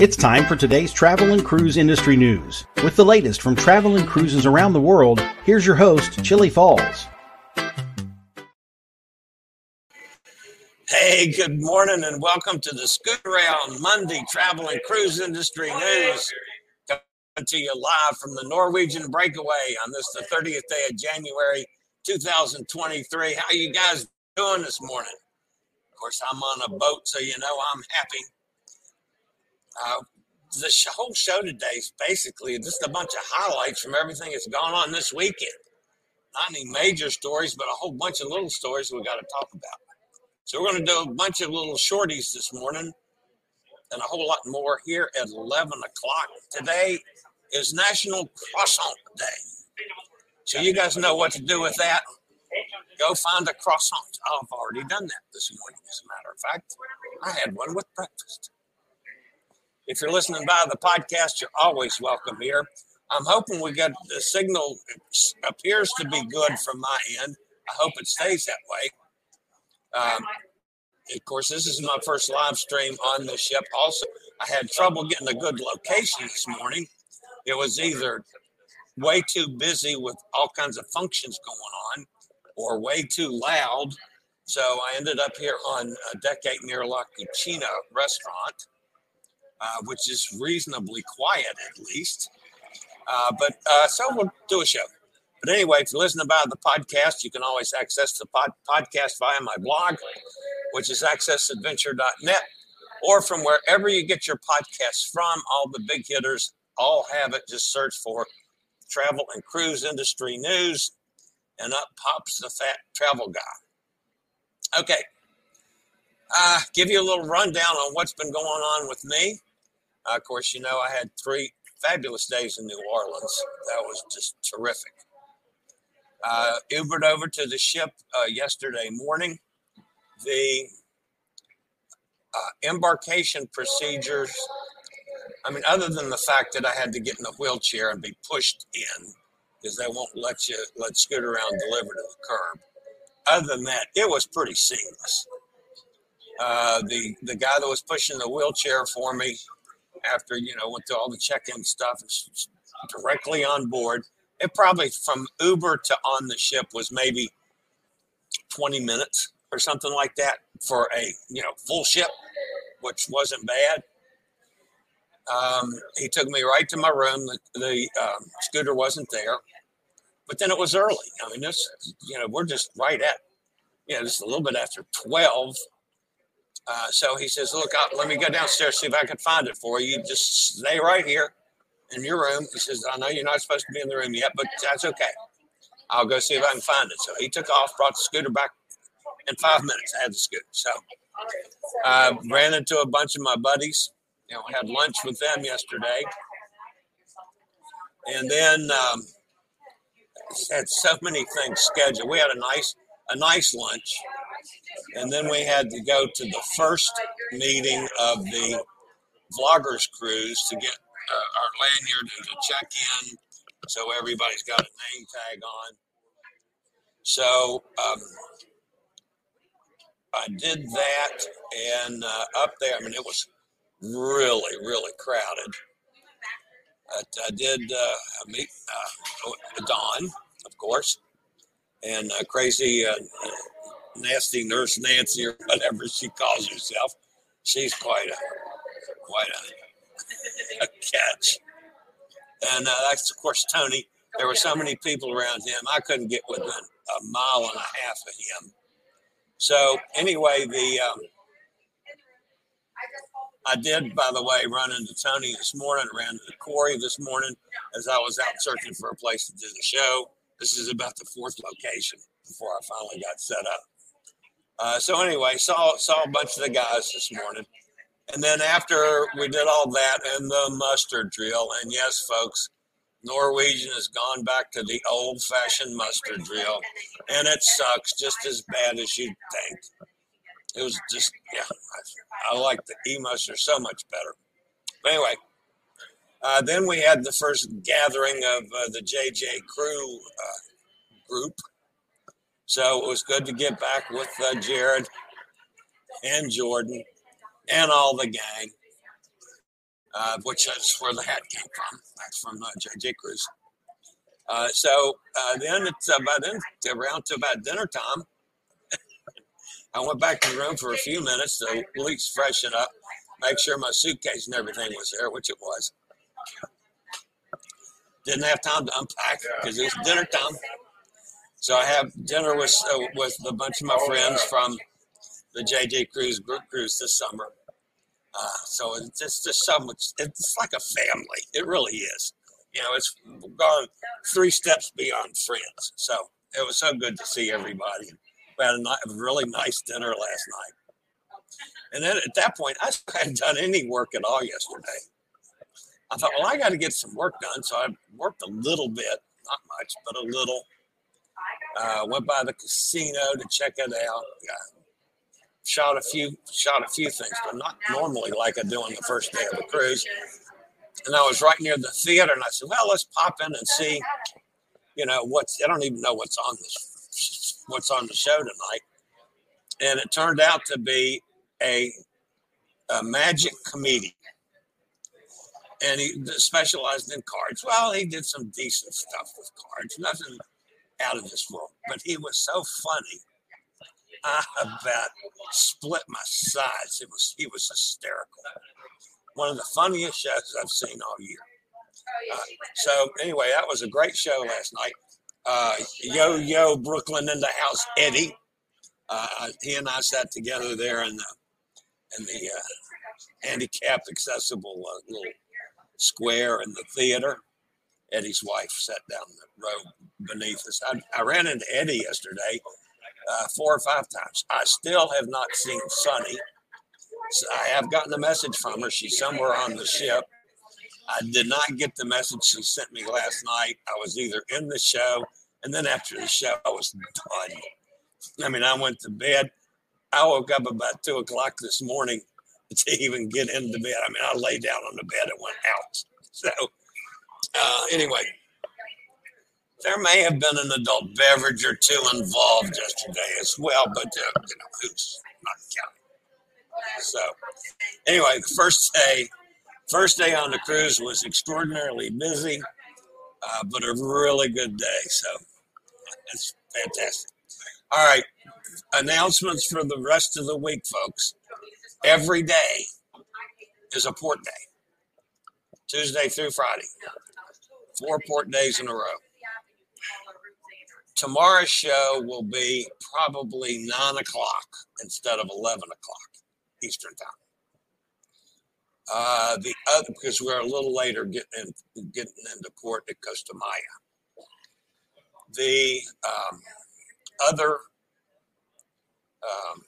It's time for today's travel and cruise industry news. With the latest from travel and cruises around the world, here's your host, Chillie Falls. Hey, good morning and welcome to the Scootaround Monday Travel and Cruise Industry News. Coming to you live from the Norwegian Breakaway on this, the 30th day of January 2023. How you guys doing this morning? Of course, I'm on a boat, so you know I'm happy. Uh, the whole show today is basically just a bunch of highlights from everything that's gone on this weekend. Not any major stories, but a whole bunch of little stories we got to talk about. So we're going to do a bunch of little shorties this morning and a whole lot more here at 11 o'clock. Today is National Croissant Day. So you guys know what to do with that. Go find a croissant. I've already done that this morning, as a matter of fact. I had one with breakfast. If you're listening by the podcast, you're always welcome here. I'm hoping we got the signal appears to be good from my end. I hope it stays that way. Um, of course, this is my first live stream on the ship. Also, I had trouble getting a good location this morning. It was either way too busy with all kinds of functions going on or way too loud. So I ended up here on deck eight near La Cucina restaurant, uh, which is reasonably quiet at least. Uh, but uh, so we'll do a show. But anyway, if you're listening about the podcast, you can always access the pod- podcast via my blog, which is accessadventure.net, or from wherever you get your podcasts from. All the big hitters all have it. Just search for travel and cruise industry news, and up pops the fat travel guy. Okay. Uh, give you a little rundown on what's been going on with me. Uh, of course, you know, I had three fabulous days in New Orleans. That was just terrific. Uh, Ubered over to the ship uh, yesterday morning. The uh, embarkation procedures, I mean, other than the fact that I had to get in a wheelchair and be pushed in because they won't let you let Scootaround deliver to the curb. Other than that, it was pretty seamless. Uh, the the guy that was pushing the wheelchair for me after you know went through all the check-in stuff directly on board it probably from Uber to on the ship was maybe 20 minutes or something like that for a you know full ship, which wasn't bad. Um, he took me right to my room. The, the um, scooter wasn't there, but then it was early. I mean, this you know we're just right at you know just a little bit after 12. Uh, so he says, "Look, I'll, let me go downstairs see if I can find it for you. Just stay right here." in your room. He says, I know you're not supposed to be in the room yet, but that's okay. I'll go see if I can find it. So he took off, brought the scooter back in five minutes. I had the scooter. So I uh, ran into a bunch of my buddies. You know, had lunch with them yesterday. And then um, had so many things scheduled. We had a nice a nice lunch. And then we had to go to the first meeting of the vloggers cruise to get uh, our lanyard and to check in so everybody's got a name tag on. So um, I did that, and uh, up there, I mean, it was really, really crowded. But I did uh, meet uh, Dawn, of course, and uh, crazy, uh, nasty nurse Nancy or whatever she calls herself. She's quite a quite a, a catch. And uh, that's of course Tony. There were so many people around him, I couldn't get within a mile and a half of him. So anyway, the um, I did, by the way, run into Tony this morning, ran into Corey this morning as I was out searching for a place to do the show. This is about the fourth location before I finally got set up. Uh, so anyway, saw saw a bunch of the guys this morning, and then after we did all that and the muster drill, and yes, folks, Norwegian has gone back to the old-fashioned muster drill, and it sucks just as bad as you'd think. It was just yeah, I, I like the e mustard so much better. But anyway, uh, then we had the first gathering of uh, the JJ Crew uh, group. So it was good to get back with uh, Jared and Jordan and all the gang, uh, which is where the hat came from. That's from JJ uh, Cruise. so then it's about then around to about dinner time. I went back to the room for a few minutes to at least freshen up, make sure my suitcase and everything was there, which it was. Didn't have time to unpack because it was dinner time. So I have dinner with uh, with a bunch of my friends from the JJ Cruise group cruise this summer. Uh, so it's just, so much. It's like a family. It really is. You know, it's gone three steps beyond friends. So it was so good to see everybody. We had a, a really nice dinner last night. And then at that point, I hadn't done any work at all yesterday. I thought, well, I got to get some work done. So I worked a little bit, not much, but a little. Uh, went by the casino to check it out. Uh, shot a few, shot a few things, but not normally like I do on the first day of a cruise. And I was right near the theater, and I said, "Well, let's pop in and see, you know, what's. I don't even know what's on this, what's on the show tonight." And it turned out to be a, a magic comedian and he specialized in cards. Well, he did some decent stuff with cards, nothing out of this world, but he was so funny. I about split my sides. It was he was hysterical. One of the funniest shows I've seen all year. Uh, so anyway, that was a great show last night. Uh, yo yo Brooklyn in the house, Eddie. Uh, he and I sat together there in the in the uh, handicap accessible uh, little square in the theater. Eddie's wife sat down the row beneath us. I, I ran into Eddie yesterday uh, four or five times. I still have not seen Sunny. So I have gotten a message from her. She's somewhere on the ship. I did not get the message she sent me last night. I was either in the show, and then after the show, I was done. I mean, I went to bed. I woke up about two o'clock this morning to even get into bed. I mean, I lay down on the bed and went out. So, uh, anyway, there may have been an adult beverage or two involved yesterday as well, but uh, you know, who's not counting? So, anyway, the first day, first day on the cruise was extraordinarily busy, uh, but a really good day. So, it's fantastic. All right, announcements for the rest of the week, folks every day is a port day, Tuesday through Friday, four port days in a row. Tomorrow's show will be probably nine o'clock instead of 11 o'clock Eastern time. Uh, the other, because we're a little later getting, in, getting into port at Costa Maya. The um, other um,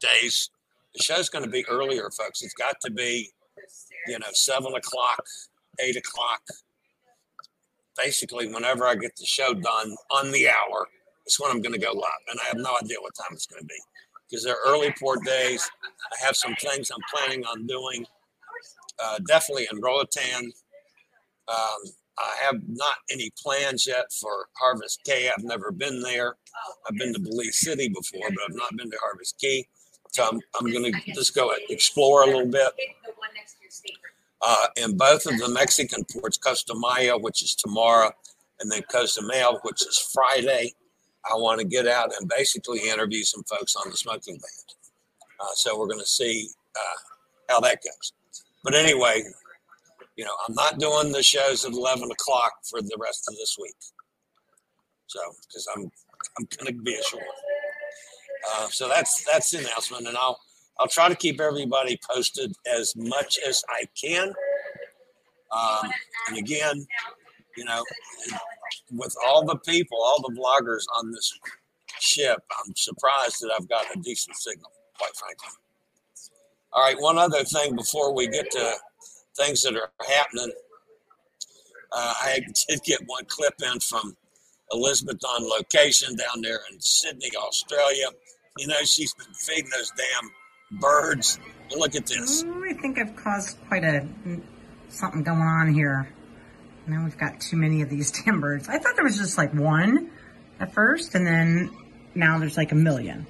days the show's going to be earlier, folks. It's got to be, you know, seven o'clock, eight o'clock. Basically, whenever I get the show done on the hour, it's when I'm going to go live. And I have no idea what time it's going to be because they're early port days. I have some things I'm planning on doing. Uh, definitely in Roatan. Um, I have not any plans yet for Harvest Caye. I've never been there. I've been to Belize City before, but I've not been to Harvest Caye. So I'm, I'm going to just go explore a little bit. Uh, in both of the Mexican ports, Costa Maya, which is tomorrow, and then Costa Cozumel, which is Friday, I want to get out and basically interview some folks on the smoking ban. Uh, so we're going to see uh, how that goes. But anyway, you know, I'm not doing the shows at 11 o'clock for the rest of this week. So, because I'm I'm going to be ashore. Uh, so that's that's the announcement, and I'll I'll try to keep everybody posted as much as I can. Um, and again, you know, with all the people, all the bloggers on this ship, I'm surprised that I've got a decent signal, quite frankly. All right, one other thing before we get to things that are happening. Uh, I did get one clip in from Elizabeth on location down there in Sydney, Australia. You know, she's been feeding those damn birds. Look at this. I think I've caused quite a mm, something going on here. Now we've got too many of these damn birds. I thought there was just like one at first, and then now there's like a million.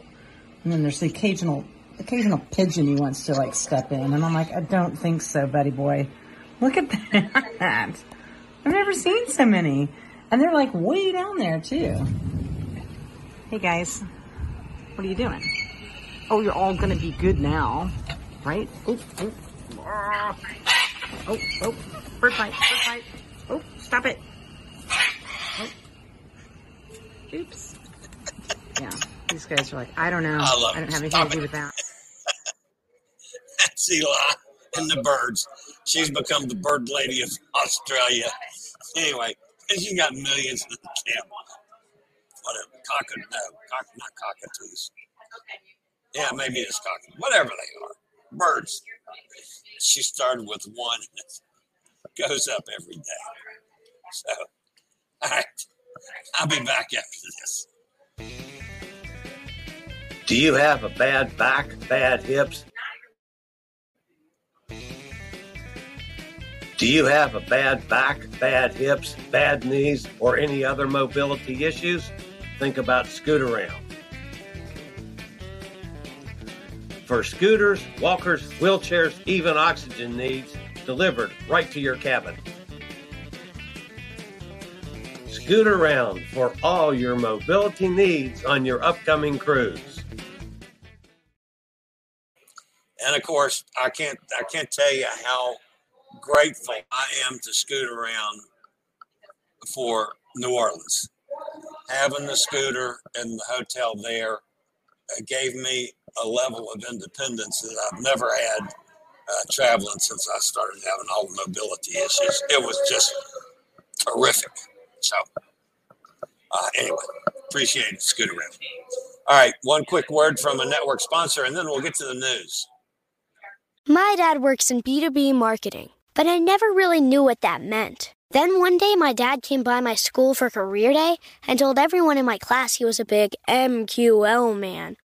And then there's the occasional occasional pigeon he wants to like step in, and I'm like, I don't think so, buddy boy. Look at that. I've never seen so many, and they're like way down there too. Hey guys, what are you doing? Oh, you're all gonna be good now, right? Oh, oh, oh, oh, bird fight, bird fight. Oh, stop it. Oh. Oops. Yeah, these guys are like, I don't know. I, I don't have anything to do with that. That's Eli and the birds. She's become the bird lady of Australia. Anyway, and she got millions in the camp. Whatever. Cockatoo, no, cock, not cockatoos. Yeah, maybe it's cockatoo. Whatever they are. Birds. She started with one and it goes up every day. So, all right. I'll be back after this. Do you have a bad back, bad hips? Do you have a bad back, bad hips, bad knees, or any other mobility issues? Think about Scootaround. For scooters, walkers, wheelchairs, even oxygen needs, delivered right to your cabin. Scootaround for all your mobility needs on your upcoming cruise. And of course, I can't I can't tell you how grateful I am to Scootaround for New Orleans. Having the scooter and the hotel there uh, gave me a level of independence that I've never had uh, traveling since I started having all the mobility issues. It was just terrific. So, uh, anyway, appreciate it, Scootaround. All right, one quick word from a network sponsor, and then we'll get to the news. My dad works in B2B marketing but I never really knew what that meant. Then one day, my dad came by my school for career day and told everyone in my class he was a big MQL man.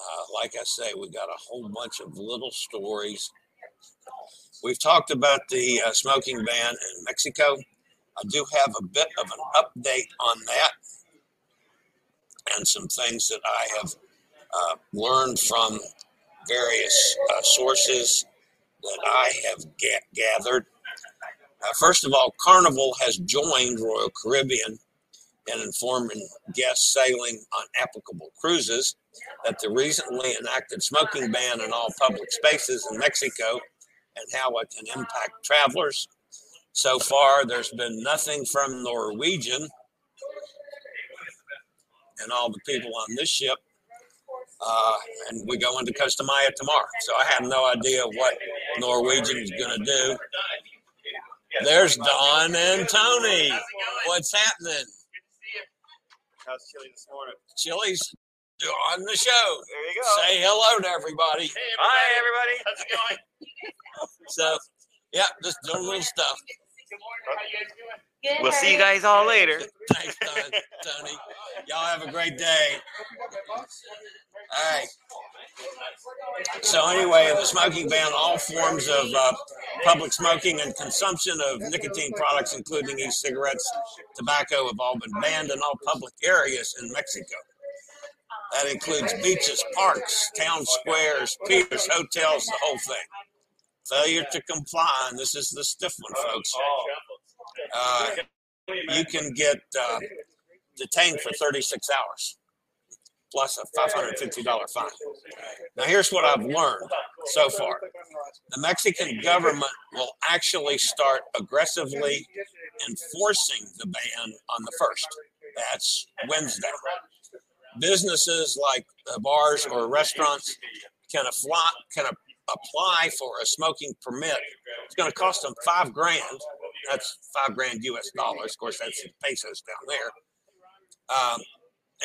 Uh, like I say, we got a whole bunch of little stories. We've talked about the uh, smoking ban in Mexico. I do have a bit of an update on that and some things that I have uh, learned from various uh, sources that I have ga- gathered. Uh, first of all, Carnival has joined Royal Caribbean and informing guests sailing on applicable cruises that the recently enacted smoking ban in all public spaces in Mexico and how it can impact travelers. So far, there's been nothing from Norwegian and all the people on this ship. Uh, and we go into Costa Maya tomorrow. So I have no idea what Norwegian is going to do. There's Don and Tony. What's happening? How's Chillie this morning? Chillie's on the show. There you go. Say hello to everybody. Hey, Hi, everybody. How's it going? So, yeah, just doing little stuff. Good morning. We'll see you guys all later. Thanks, Tony. Y'all have a great day. All right. So anyway, the smoking ban, all forms of uh, public smoking and consumption of nicotine products, including e-cigarettes, tobacco, have all been banned in all public areas in Mexico. That includes beaches, parks, town squares, piers, hotels, the whole thing. Failure to comply, and this is the stiff one, folks. Uh, you can get uh, detained for 36 hours plus a $550 fine. Now, here's what I've learned so far the Mexican government will actually start aggressively enforcing the ban on the first. That's Wednesday. Businesses like bars or restaurants can apply, can apply for a smoking permit. It's going to cost them five grand. That's five grand US dollars. Of course, that's in pesos down there. Um,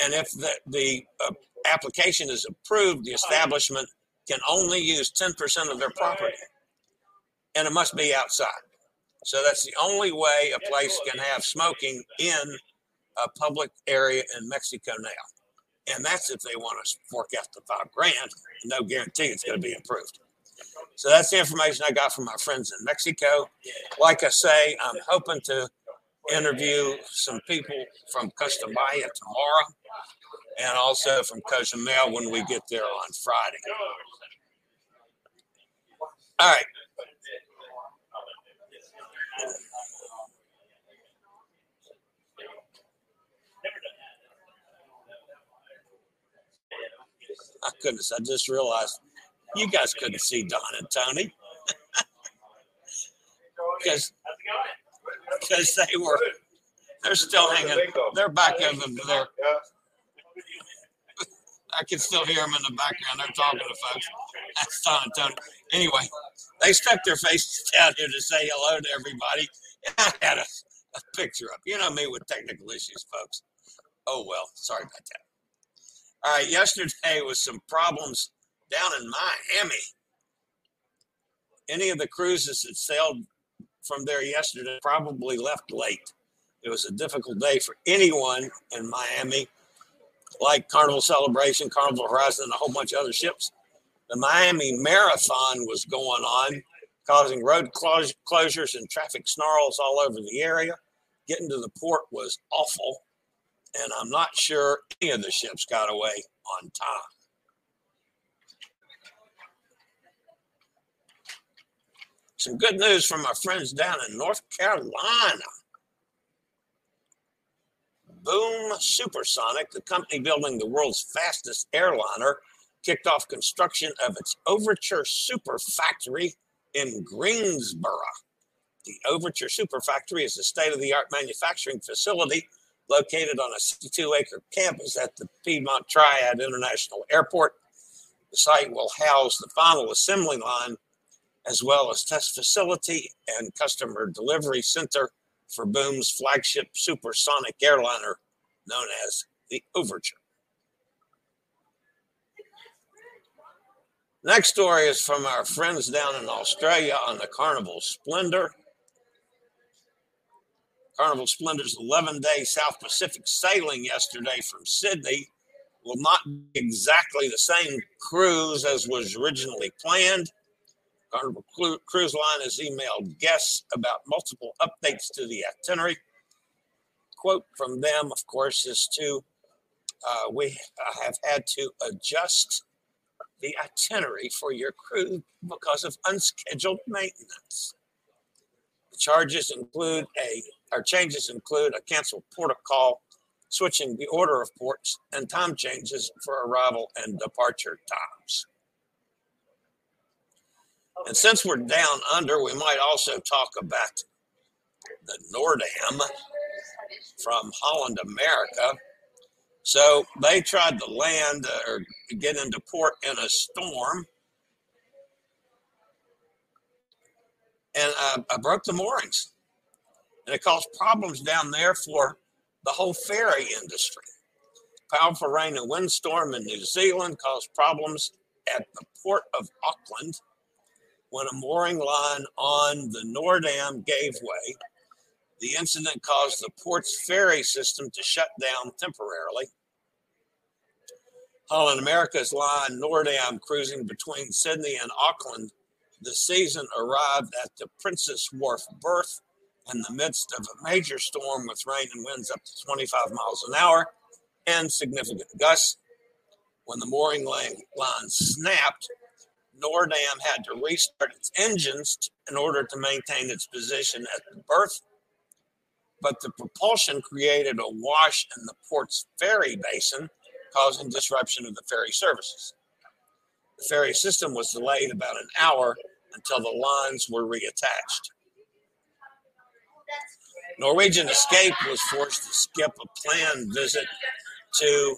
and if the, the uh, application is approved, the establishment can only use 10% of their property. And it must be outside. So that's the only way a place can have smoking in a public area in Mexico now. And that's if they want to fork out the five grand. No guarantee it's going to be approved. So that's the information I got from my friends in Mexico. Like I say, I'm hoping to interview some people from Costa Maya tomorrow and also from Cozumel when we get there on Friday. All right. My goodness, I just realized you guys couldn't see Don and Tony. Because because they were they're still hanging they're back over there I can still hear them in the background. They're talking to folks. That's Don and Tony. Anyway, they stuck their faces down here to say hello to everybody. I had a, a picture up. You know me with technical issues, folks. Oh, well, sorry about that. All right, yesterday was some problems down in Miami. Any of the cruises that sailed from there yesterday probably left late. It was a difficult day for anyone in Miami like Carnival Celebration, Carnival Horizon, and a whole bunch of other ships. The Miami Marathon was going on, causing road closures and traffic snarls all over the area. Getting to the port was awful, and I'm not sure any of the ships got away on time. Some good news from our friends down in North Carolina. Boom Supersonic, the company building the world's fastest airliner, kicked off construction of its Overture Super Factory in Greensboro. The Overture Super Factory is a state of the art manufacturing facility located on a 62 acre campus at the Piedmont Triad International Airport. The site will house the final assembly line as well as test facility and customer delivery center for Boom's flagship supersonic airliner known as the Overture. Next story is from our friends down in Australia on the Carnival Splendor. Carnival Splendor's 11 day South Pacific sailing yesterday from Sydney will not be exactly the same cruise as was originally planned. Carnival Cruise Line has emailed guests about multiple updates to the itinerary. Quote from them, of course, is to uh, we have had to adjust the itinerary for your crew because of unscheduled maintenance. The charges include a, our changes include a canceled port of call, switching the order of ports and time changes for arrival and departure times. And since we're down under, we might also talk about the Noordam from Holland America. So they tried to land or get into port in a storm. And uh, I broke the moorings. And it caused problems down there for the whole ferry industry. Powerful rain and windstorm in New Zealand caused problems at the port of Auckland when a mooring line on the Noordam gave way. The incident caused the port's ferry system to shut down temporarily. Holland America's line Noordam cruising between Sydney and Auckland this season arrived at the Princess Wharf berth in the midst of a major storm with rain and winds up to 25 miles an hour and significant gusts. When the mooring line snapped, Noordam had to restart its engines in order to maintain its position at the berth. But the propulsion created a wash in the port's ferry basin, causing disruption of the ferry services. The ferry system was delayed about an hour until the lines were reattached. Norwegian Escape was forced to skip a planned visit to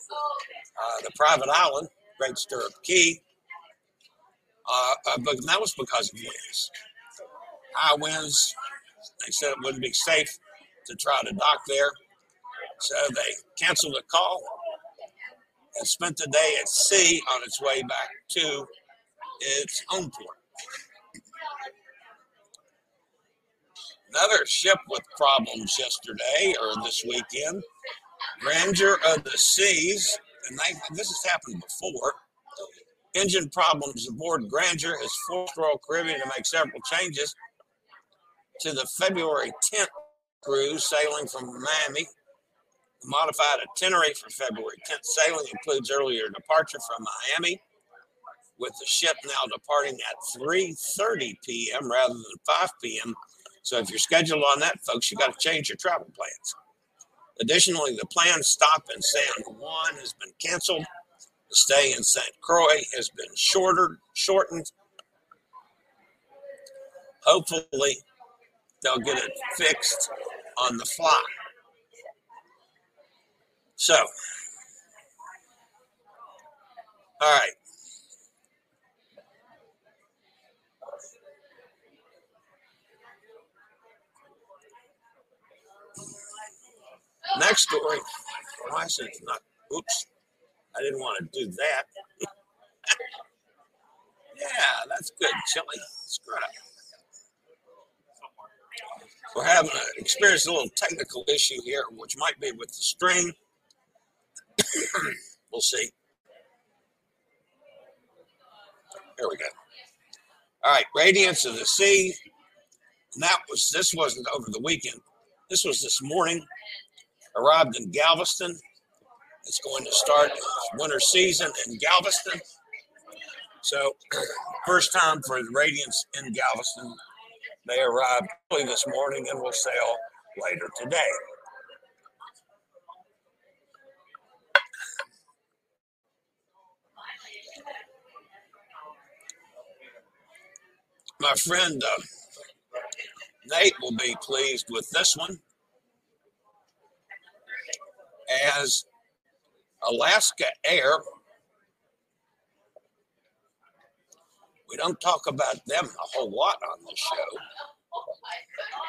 uh, the private island, Great Stirrup Cay, uh, uh, but that was because of winds. High winds, they said it wouldn't be safe to try to dock there, so they canceled the call and spent the day at sea on its way back to its home port. Another ship with problems yesterday or this weekend. Grandeur of the Seas, and they, this has happened before. Engine problems aboard Grandeur has forced Royal Caribbean to make several changes to the February 10th cruise sailing from Miami. The modified itinerary for February 10th sailing includes earlier departure from Miami, with the ship now departing at 3:30 p.m. rather than 5 p.m. So if you're scheduled on that, folks, you got to change your travel plans. Additionally, the planned stop in San Juan has been canceled. The stay in St. Croix has been shorter, shortened. Hopefully, they'll get it fixed on the fly. So, all right. Next story. Why is it not? Oops. I didn't want to do that. yeah, that's good, Chillie. Screw it. Up. We're having a, experienced a little technical issue here, which might be with the string. we'll see. Here we go. All right, Radiance of the Sea. And that was this wasn't over the weekend. This was this morning arrived in Galveston. It's going to start winter season in Galveston. So, first time for the Radiance in Galveston. They arrived early this morning and will sail later today. My friend uh, Nate will be pleased with this one as Alaska Air. We don't talk about them a whole lot on this show,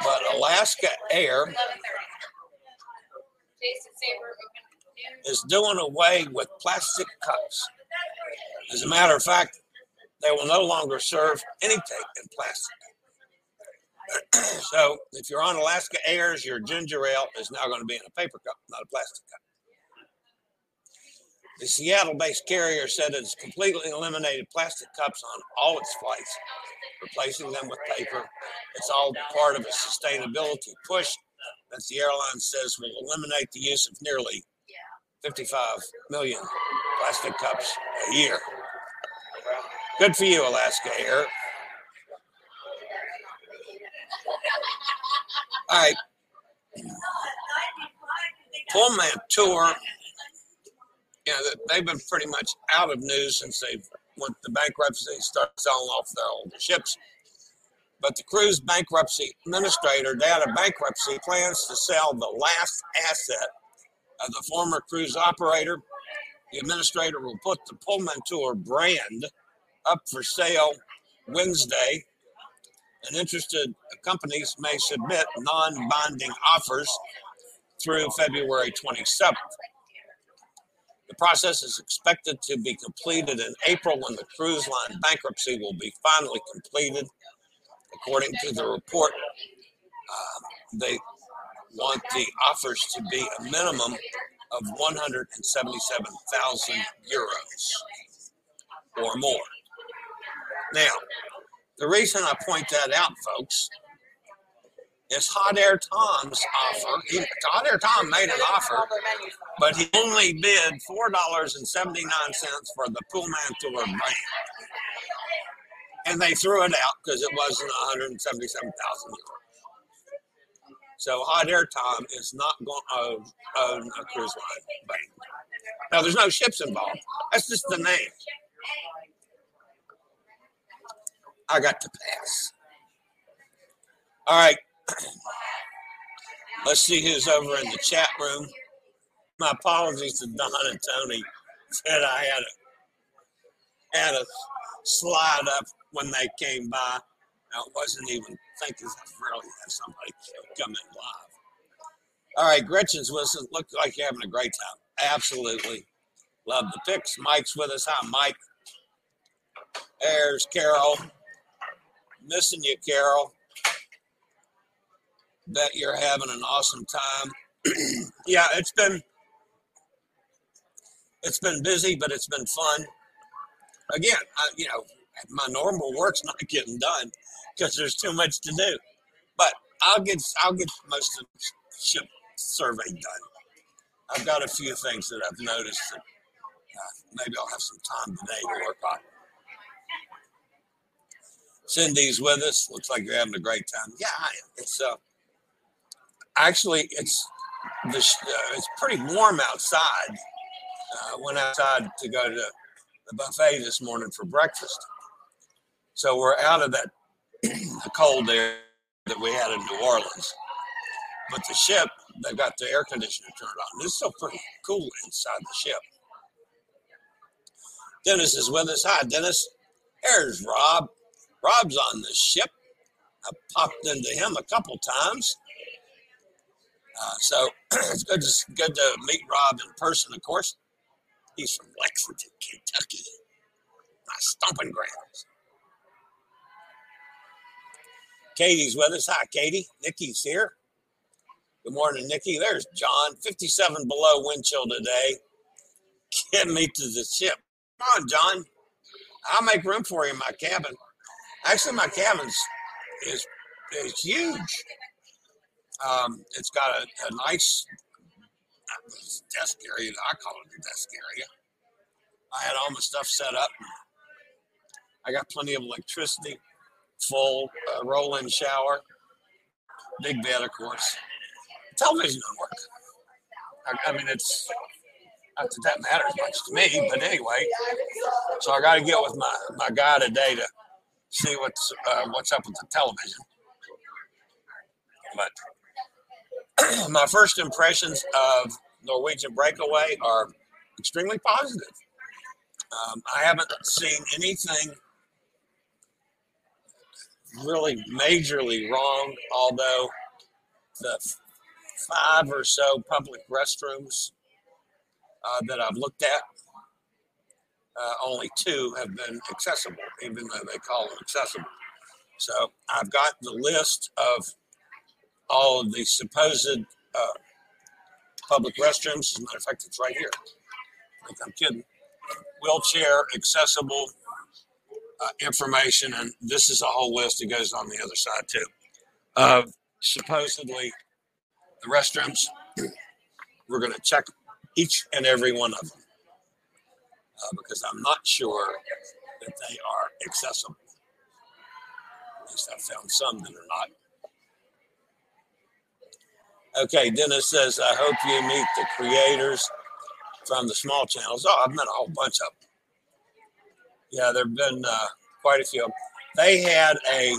but Alaska Air is doing away with plastic cups. As a matter of fact, they will no longer serve anything in plastic. So if you're on Alaska Airs, your ginger ale is now going to be in a paper cup, not a plastic cup. The Seattle based carrier said it has completely eliminated plastic cups on all its flights, replacing them with paper. It's all part of a sustainability push that the airline says will eliminate the use of nearly 55 million plastic cups a year. Good for you, Alaska Air. Right. Pullman Tour, you know, they've been pretty much out of news since they went to bankruptcy, started selling off their old ships. But the cruise bankruptcy administrator, of bankruptcy, plans to sell the last asset of the former cruise operator. The administrator will put the Pullmantur brand up for sale Wednesday, and interested companies may submit non binding offers through February 27th. The process is expected to be completed in April when the cruise line bankruptcy will be finally completed. According to the report, uh, they want the offers to be a minimum of 177,000 euros or more. Now, the reason I point that out, folks, is Hot Air Tom's offer. He, Hot Air Tom made an offer, but he only bid $4.79 for the Pullman Tour brand. And they threw it out because it wasn't 177,000 euros. So Hot Air Tom is not going to own a cruise line. Now, there's no ships involved. That's just the name. I got to pass. All right. Let's see who's over in the chat room. My apologies to Don and Tony. Said I had a had a slide up when they came by. I wasn't even thinking I really had somebody come in live. All right, Gretchen's with us. Looks like you're having a great time. Absolutely. Love the pics. Mike's with us. Hi, Mike. There's Carol missing you, Carol. Bet you're having an awesome time. yeah, it's been it's been busy, but it's been fun. Again, I, you know, my normal work's not getting done because there's too much to do. But I'll get I'll get most of the ship survey done. I've got a few things that I've noticed that uh, maybe I'll have some time today to work on. Cindy's with us. Looks like you're having a great time. Yeah, I am. It's uh, actually it's the, uh, it's pretty warm outside. Uh, went outside to go to the buffet this morning for breakfast. So we're out of that cold air that we had in New Orleans. But the ship, they've got the air conditioner turned on. It's still pretty cool inside the ship. Dennis is with us. Hi, Dennis. There's Rob. Rob's on the ship. I popped into him a couple times. Uh, so it's good to, good to meet Rob in person, of course. He's from Lexington, Kentucky, my stomping grounds. Katie's with us. Hi, Katie. Nikki's here. Good morning, Nikki. There's John. 57 below wind chill today. Get me to the ship. Come on, John. I'll make room for you in my cabin. Actually, my cabin's is is huge. Um, it's got a, a nice desk area. I call it the desk area. I had all my stuff set up. I got plenty of electricity, full uh, roll-in shower, big bed, of course. Television don't work. I, I mean, it's not that that matters much to me, but anyway. So I got to get with my my guy today to see what's uh, what's up with the television. But my first impressions of Norwegian Breakaway are extremely positive. Um, I haven't seen anything really majorly wrong, although the five or so public restrooms uh, that I've looked at uh, only two have been accessible, even though they call them accessible. So I've got the list of all of the supposed uh, public restrooms. As a matter of fact, it's right here. I think I'm kidding. Wheelchair accessible uh, information, and this is a whole list that goes on the other side too. Of supposedly the restrooms. We're going to check each and every one of them uh, because I'm not sure that they are accessible. At least I've found some that are not. Okay, Dennis says, I hope you meet the creators from the small channels. Oh, I've met a whole bunch of them. Yeah, there have been uh, quite a few. They had a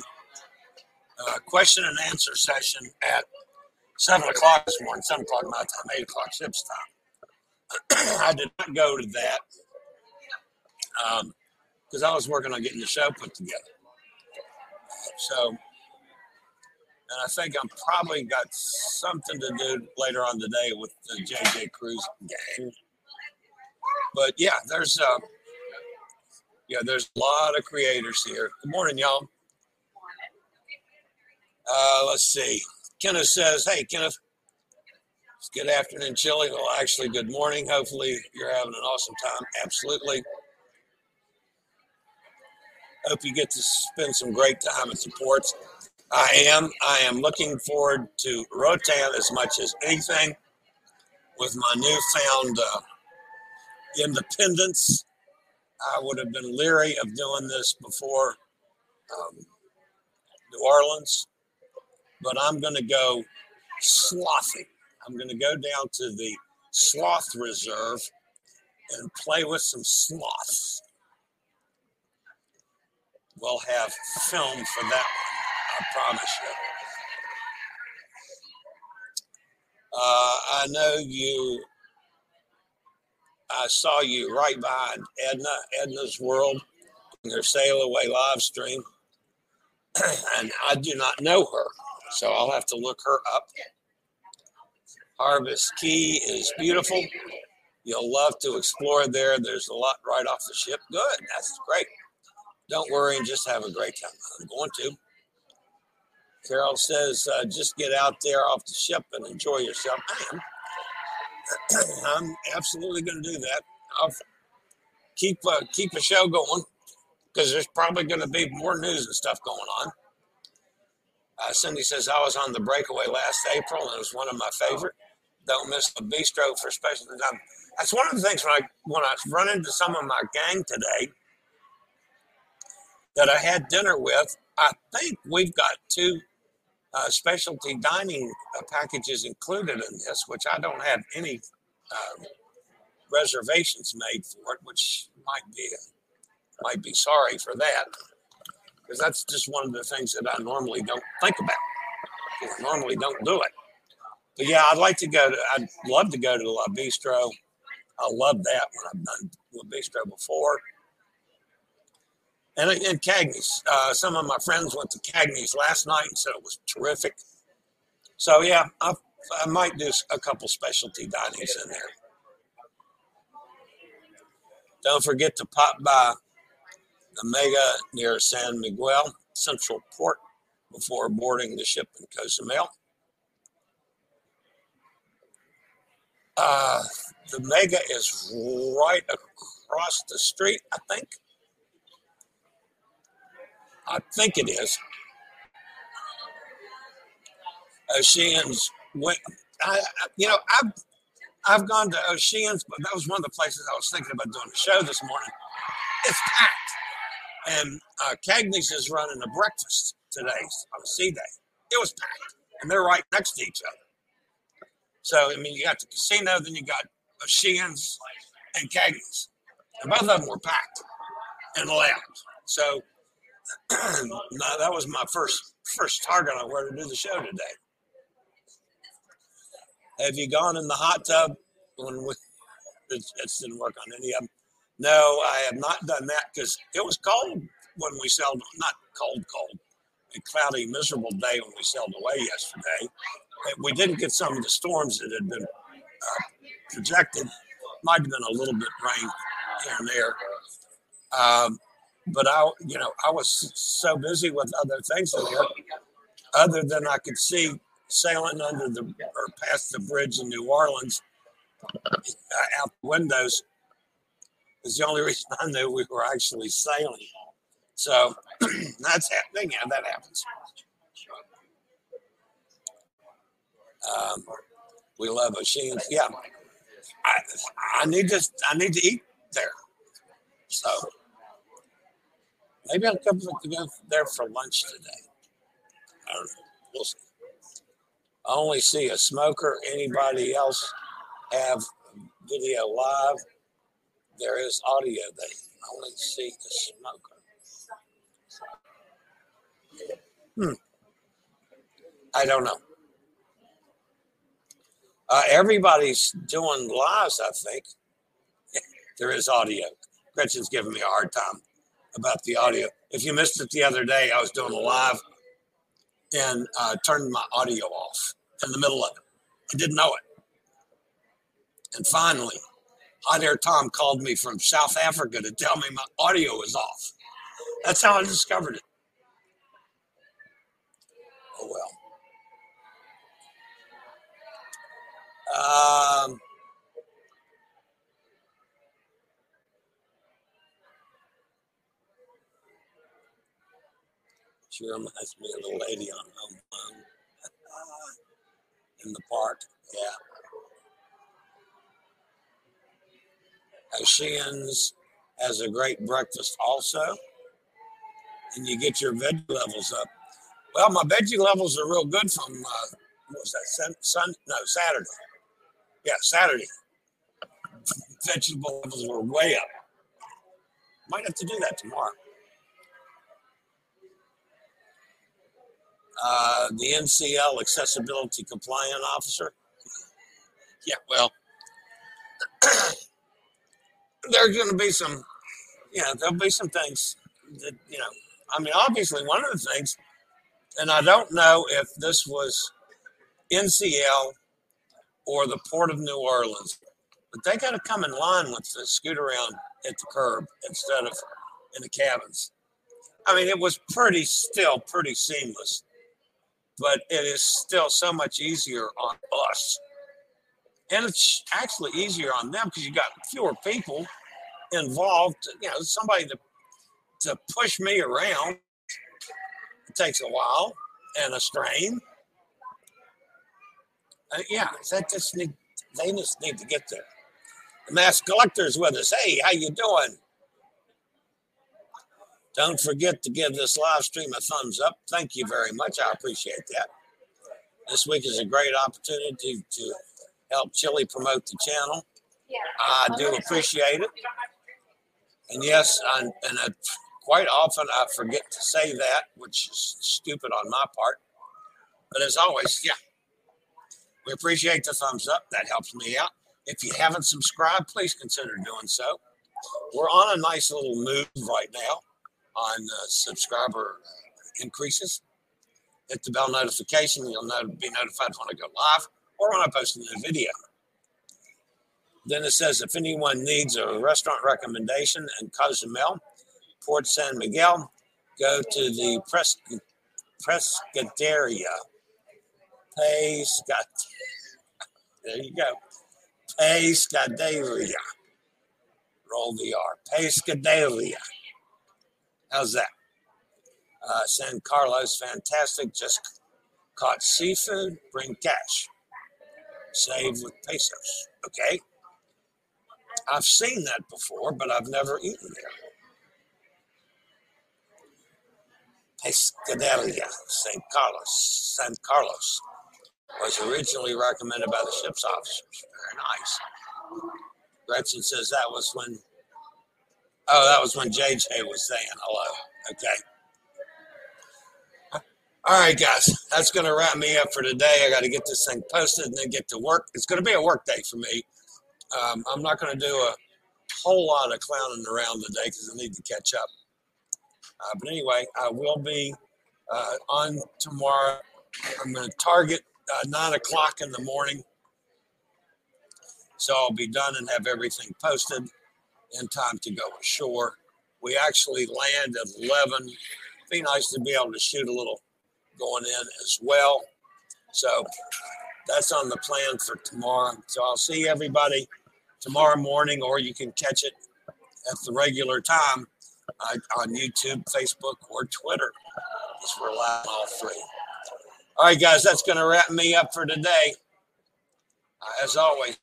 uh, question and answer session at 7 o'clock this morning, 7 o'clock my time, 8 o'clock ship's time. I did not go to that because um, I was working on getting the show put together. So, and I think I'm probably got something to do later on today with the JJ Cruise gang. But yeah, there's uh, yeah, there's a lot of creators here. Good morning, y'all. Uh, let's see. Kenneth says, "Hey, Kenneth, good afternoon, Chillie. Well, actually, good morning. Hopefully, you're having an awesome time. Absolutely. Hope you get to spend some great time at the ports. I am. I am looking forward to Roatan as much as anything with my newfound uh, independence. I would have been leery of doing this before um, New Orleans, but I'm going to go slothing. I'm going to go down to the sloth reserve and play with some sloths. We'll have film for that one, I promise you. Uh, I know you, I saw you right behind Edna, Edna's World, in their Sail Away live stream, and I do not know her, so I'll have to look her up. Harvest Caye is beautiful. You'll love to explore there. There's a lot right off the ship. Good. That's great. Don't worry and just have a great time. I'm going to. Carol says, uh, just get out there off the ship and enjoy yourself. I am. I'm absolutely going to do that. I'll keep uh, keep a show going because there's probably going to be more news and stuff going on. Uh, Cindy says I was on the breakaway last April and it was one of my favorite. Don't miss the bistro for special time. That's one of the things when I when I run into some of my gang today that I had dinner with. I think we've got two uh, specialty dining uh, packages included in this, which I don't have any uh, reservations made for it, which might be might be sorry for that because that's just one of the things that I normally don't think about. I normally don't do it. But yeah, I'd like to go to. I'd love to go to La Bistro. I love that when I've done La Bistro before and, and Cagney's. Uh, some of my friends went to Cagney's last night and said it was terrific. So yeah, I, I might do a couple specialty dinings in there. Don't forget to pop by the Mega near San Miguel Central Port before boarding the ship in Cozumel. Uh, the Mega is right across the street, I think. I think it is. Oceans went. I, you know, I've I've gone to Oceans, but that was one of the places I was thinking about doing a show this morning. It's packed, and uh, Cagney's is running a breakfast today on a sea day. It was packed, and they're right next to each other. So I mean, you got the casino, then you got Oceans and Cagney's, and both of them were packed and loud. So that was my first first target on where to do the show today. Have you gone in the hot tub when we? It, it didn't work on any of them. No, I have not done that because it was cold when we sailed. Not cold, cold. A cloudy, miserable day when we sailed away yesterday. We didn't get some of the storms that had been uh, projected. Might have been a little bit rain here and there. Um, but I, you know, I was so busy with other things in there, other than I could see sailing under the or past the bridge in New Orleans uh, out the windows. Is the only reason I knew we were actually sailing. So that's happening. Yeah, that happens. Um, we love Oceans. Yeah, I, I need to. I need to eat there. So Maybe I'll come to go there for lunch today. I don't know. We'll see. I only see a smoker. Anybody else have video live? There is audio. They only see the smoker. Hmm. I don't know. Uh, everybody's doing lives, I think. there is audio. Gretchen's giving me a hard time about the audio. If you missed it the other day, I was doing a live and uh, turned my audio off in the middle of it. I didn't know it. And finally, Hot Air Tom called me from South Africa to tell me my audio was off. That's how I discovered it. Oh well. Um, she reminds me of the lady on Home Alone in the park. Yeah. Sheehan's has a great breakfast also, and you get your veg levels up. Well, my veggie levels are real good from uh, what was that sun? No, Saturday. Yeah, Saturday. Vegetable levels were way up. Might have to do that tomorrow. Uh, the NCL accessibility compliant officer. Yeah, well, there's going to be some, yeah, there'll be some things that, you know, I mean, obviously, one of the things, and I don't know if this was NCL or the Port of New Orleans, but they got to come in line with the Scootaround at the curb instead of in the cabins. I mean, it was pretty, still pretty seamless, but it is still so much easier on us. And it's actually easier on them because you got fewer people involved. You know, somebody to, to push me around it takes a while and a strain. Uh, yeah, that just need they just need to get there. The mass collector's with us. Hey, how you doing? Don't forget to give this live stream a thumbs up. Thank you very much. I appreciate that. This week is a great opportunity to help Chillie promote the channel. I do appreciate it. And yes, I, and I, quite often I forget to say that, which is stupid on my part. But as always, yeah, we appreciate the thumbs up. That helps me out. If you haven't subscribed, please consider doing so. We're on a nice little move right now on uh, subscriber increases. Hit the bell notification. You'll be notified when I go live or when I post a new video. Then it says if anyone needs a restaurant recommendation in Cozumel, Port San Miguel, go to the Pres- Pescaderia. There you go. Pescaderia. Roll the R. Pescaderia. How's that? Uh, San Carlos, fantastic. Just caught seafood. Bring cash. Save with pesos. Okay. I've seen that before, but I've never eaten there. Pescaderia, San Carlos, San Carlos, was originally recommended by the ship's officers. Very nice. Gretchen says that was when, oh, that was when JJ was saying hello. Okay. All right, guys, that's going to wrap me up for today. I got to get this thing posted and then get to work. It's going to be a work day for me. Um, I'm not going to do a whole lot of clowning around today because I need to catch up. Uh, but anyway, I will be uh, on tomorrow. I'm going to target uh, nine o'clock in the morning. So I'll be done and have everything posted in time to go ashore. We actually land at 11. Be nice to be able to shoot a little going in as well. So that's on the plan for tomorrow. So I'll see everybody tomorrow morning, or you can catch it at the regular time uh, on YouTube, Facebook, or Twitter. Because we're live all three. All right, guys, that's going to wrap me up for today. Uh, as always,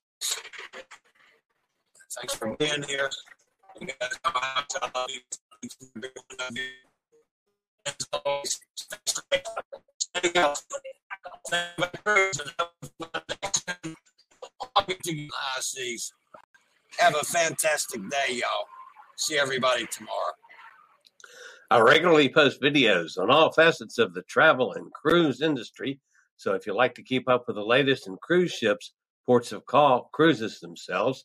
thanks for being here. Have a fantastic day, y'all. See everybody tomorrow. I regularly post videos on all facets of the travel and cruise industry. So if you like to keep up with the latest in cruise ships, ports of call, cruises themselves,